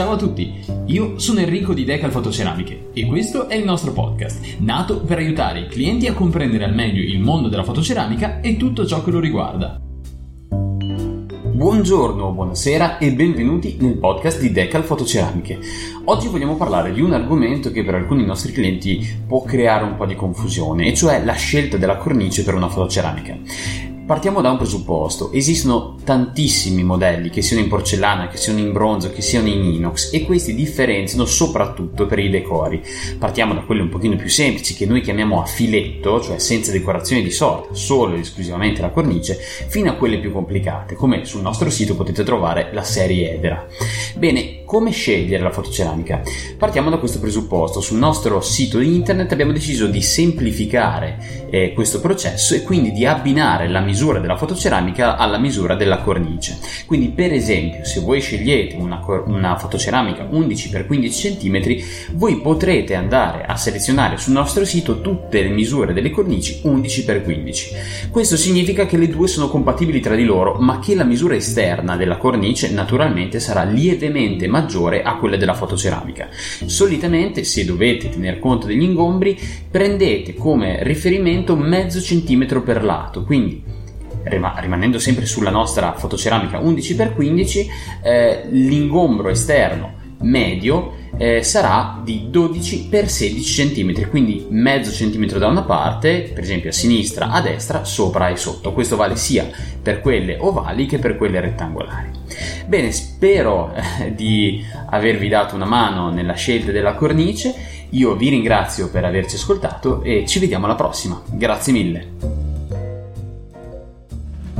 Ciao a tutti, io sono Enrico di Decal Fotoceramiche e questo è il nostro podcast, nato per aiutare i clienti a comprendere al meglio il mondo della fotoceramica e tutto ciò che lo riguarda. Buongiorno, buonasera e benvenuti nel podcast di Decal Fotoceramiche. Oggi vogliamo parlare di un argomento che per alcuni nostri clienti può creare un po' di confusione, e cioè la scelta della cornice per una fotoceramica. Partiamo da un presupposto, esistono tantissimi modelli, che siano in porcellana, che siano in bronzo, che siano in inox e questi differenziano soprattutto per i decori. Partiamo da quelli un pochino più semplici che noi chiamiamo a filetto, cioè senza decorazione di sorta, solo ed esclusivamente la cornice, fino a quelle più complicate, come sul nostro sito potete trovare la serie Edera. Bene, come scegliere la fotoceramica? Partiamo da questo presupposto, sul nostro sito internet abbiamo deciso di semplificare eh, questo processo e quindi di abbinare la misura misura della fotoceramica alla misura della cornice. Quindi, per esempio, se voi scegliete una, una fotoceramica 11x15 cm, voi potrete andare a selezionare sul nostro sito tutte le misure delle cornici 11x15. Questo significa che le due sono compatibili tra di loro, ma che la misura esterna della cornice naturalmente sarà lievemente maggiore a quella della fotoceramica. Solitamente, se dovete tener conto degli ingombri, prendete come riferimento mezzo centimetro per lato, quindi rimanendo sempre sulla nostra fotoceramica 11x15, eh, l'ingombro esterno medio eh, sarà di 12 x 16 cm, quindi mezzo centimetro da una parte, per esempio a sinistra, a destra, sopra e sotto. Questo vale sia per quelle ovali che per quelle rettangolari. Bene, spero eh, di avervi dato una mano nella scelta della cornice. Io vi ringrazio per averci ascoltato e ci vediamo alla prossima. Grazie mille.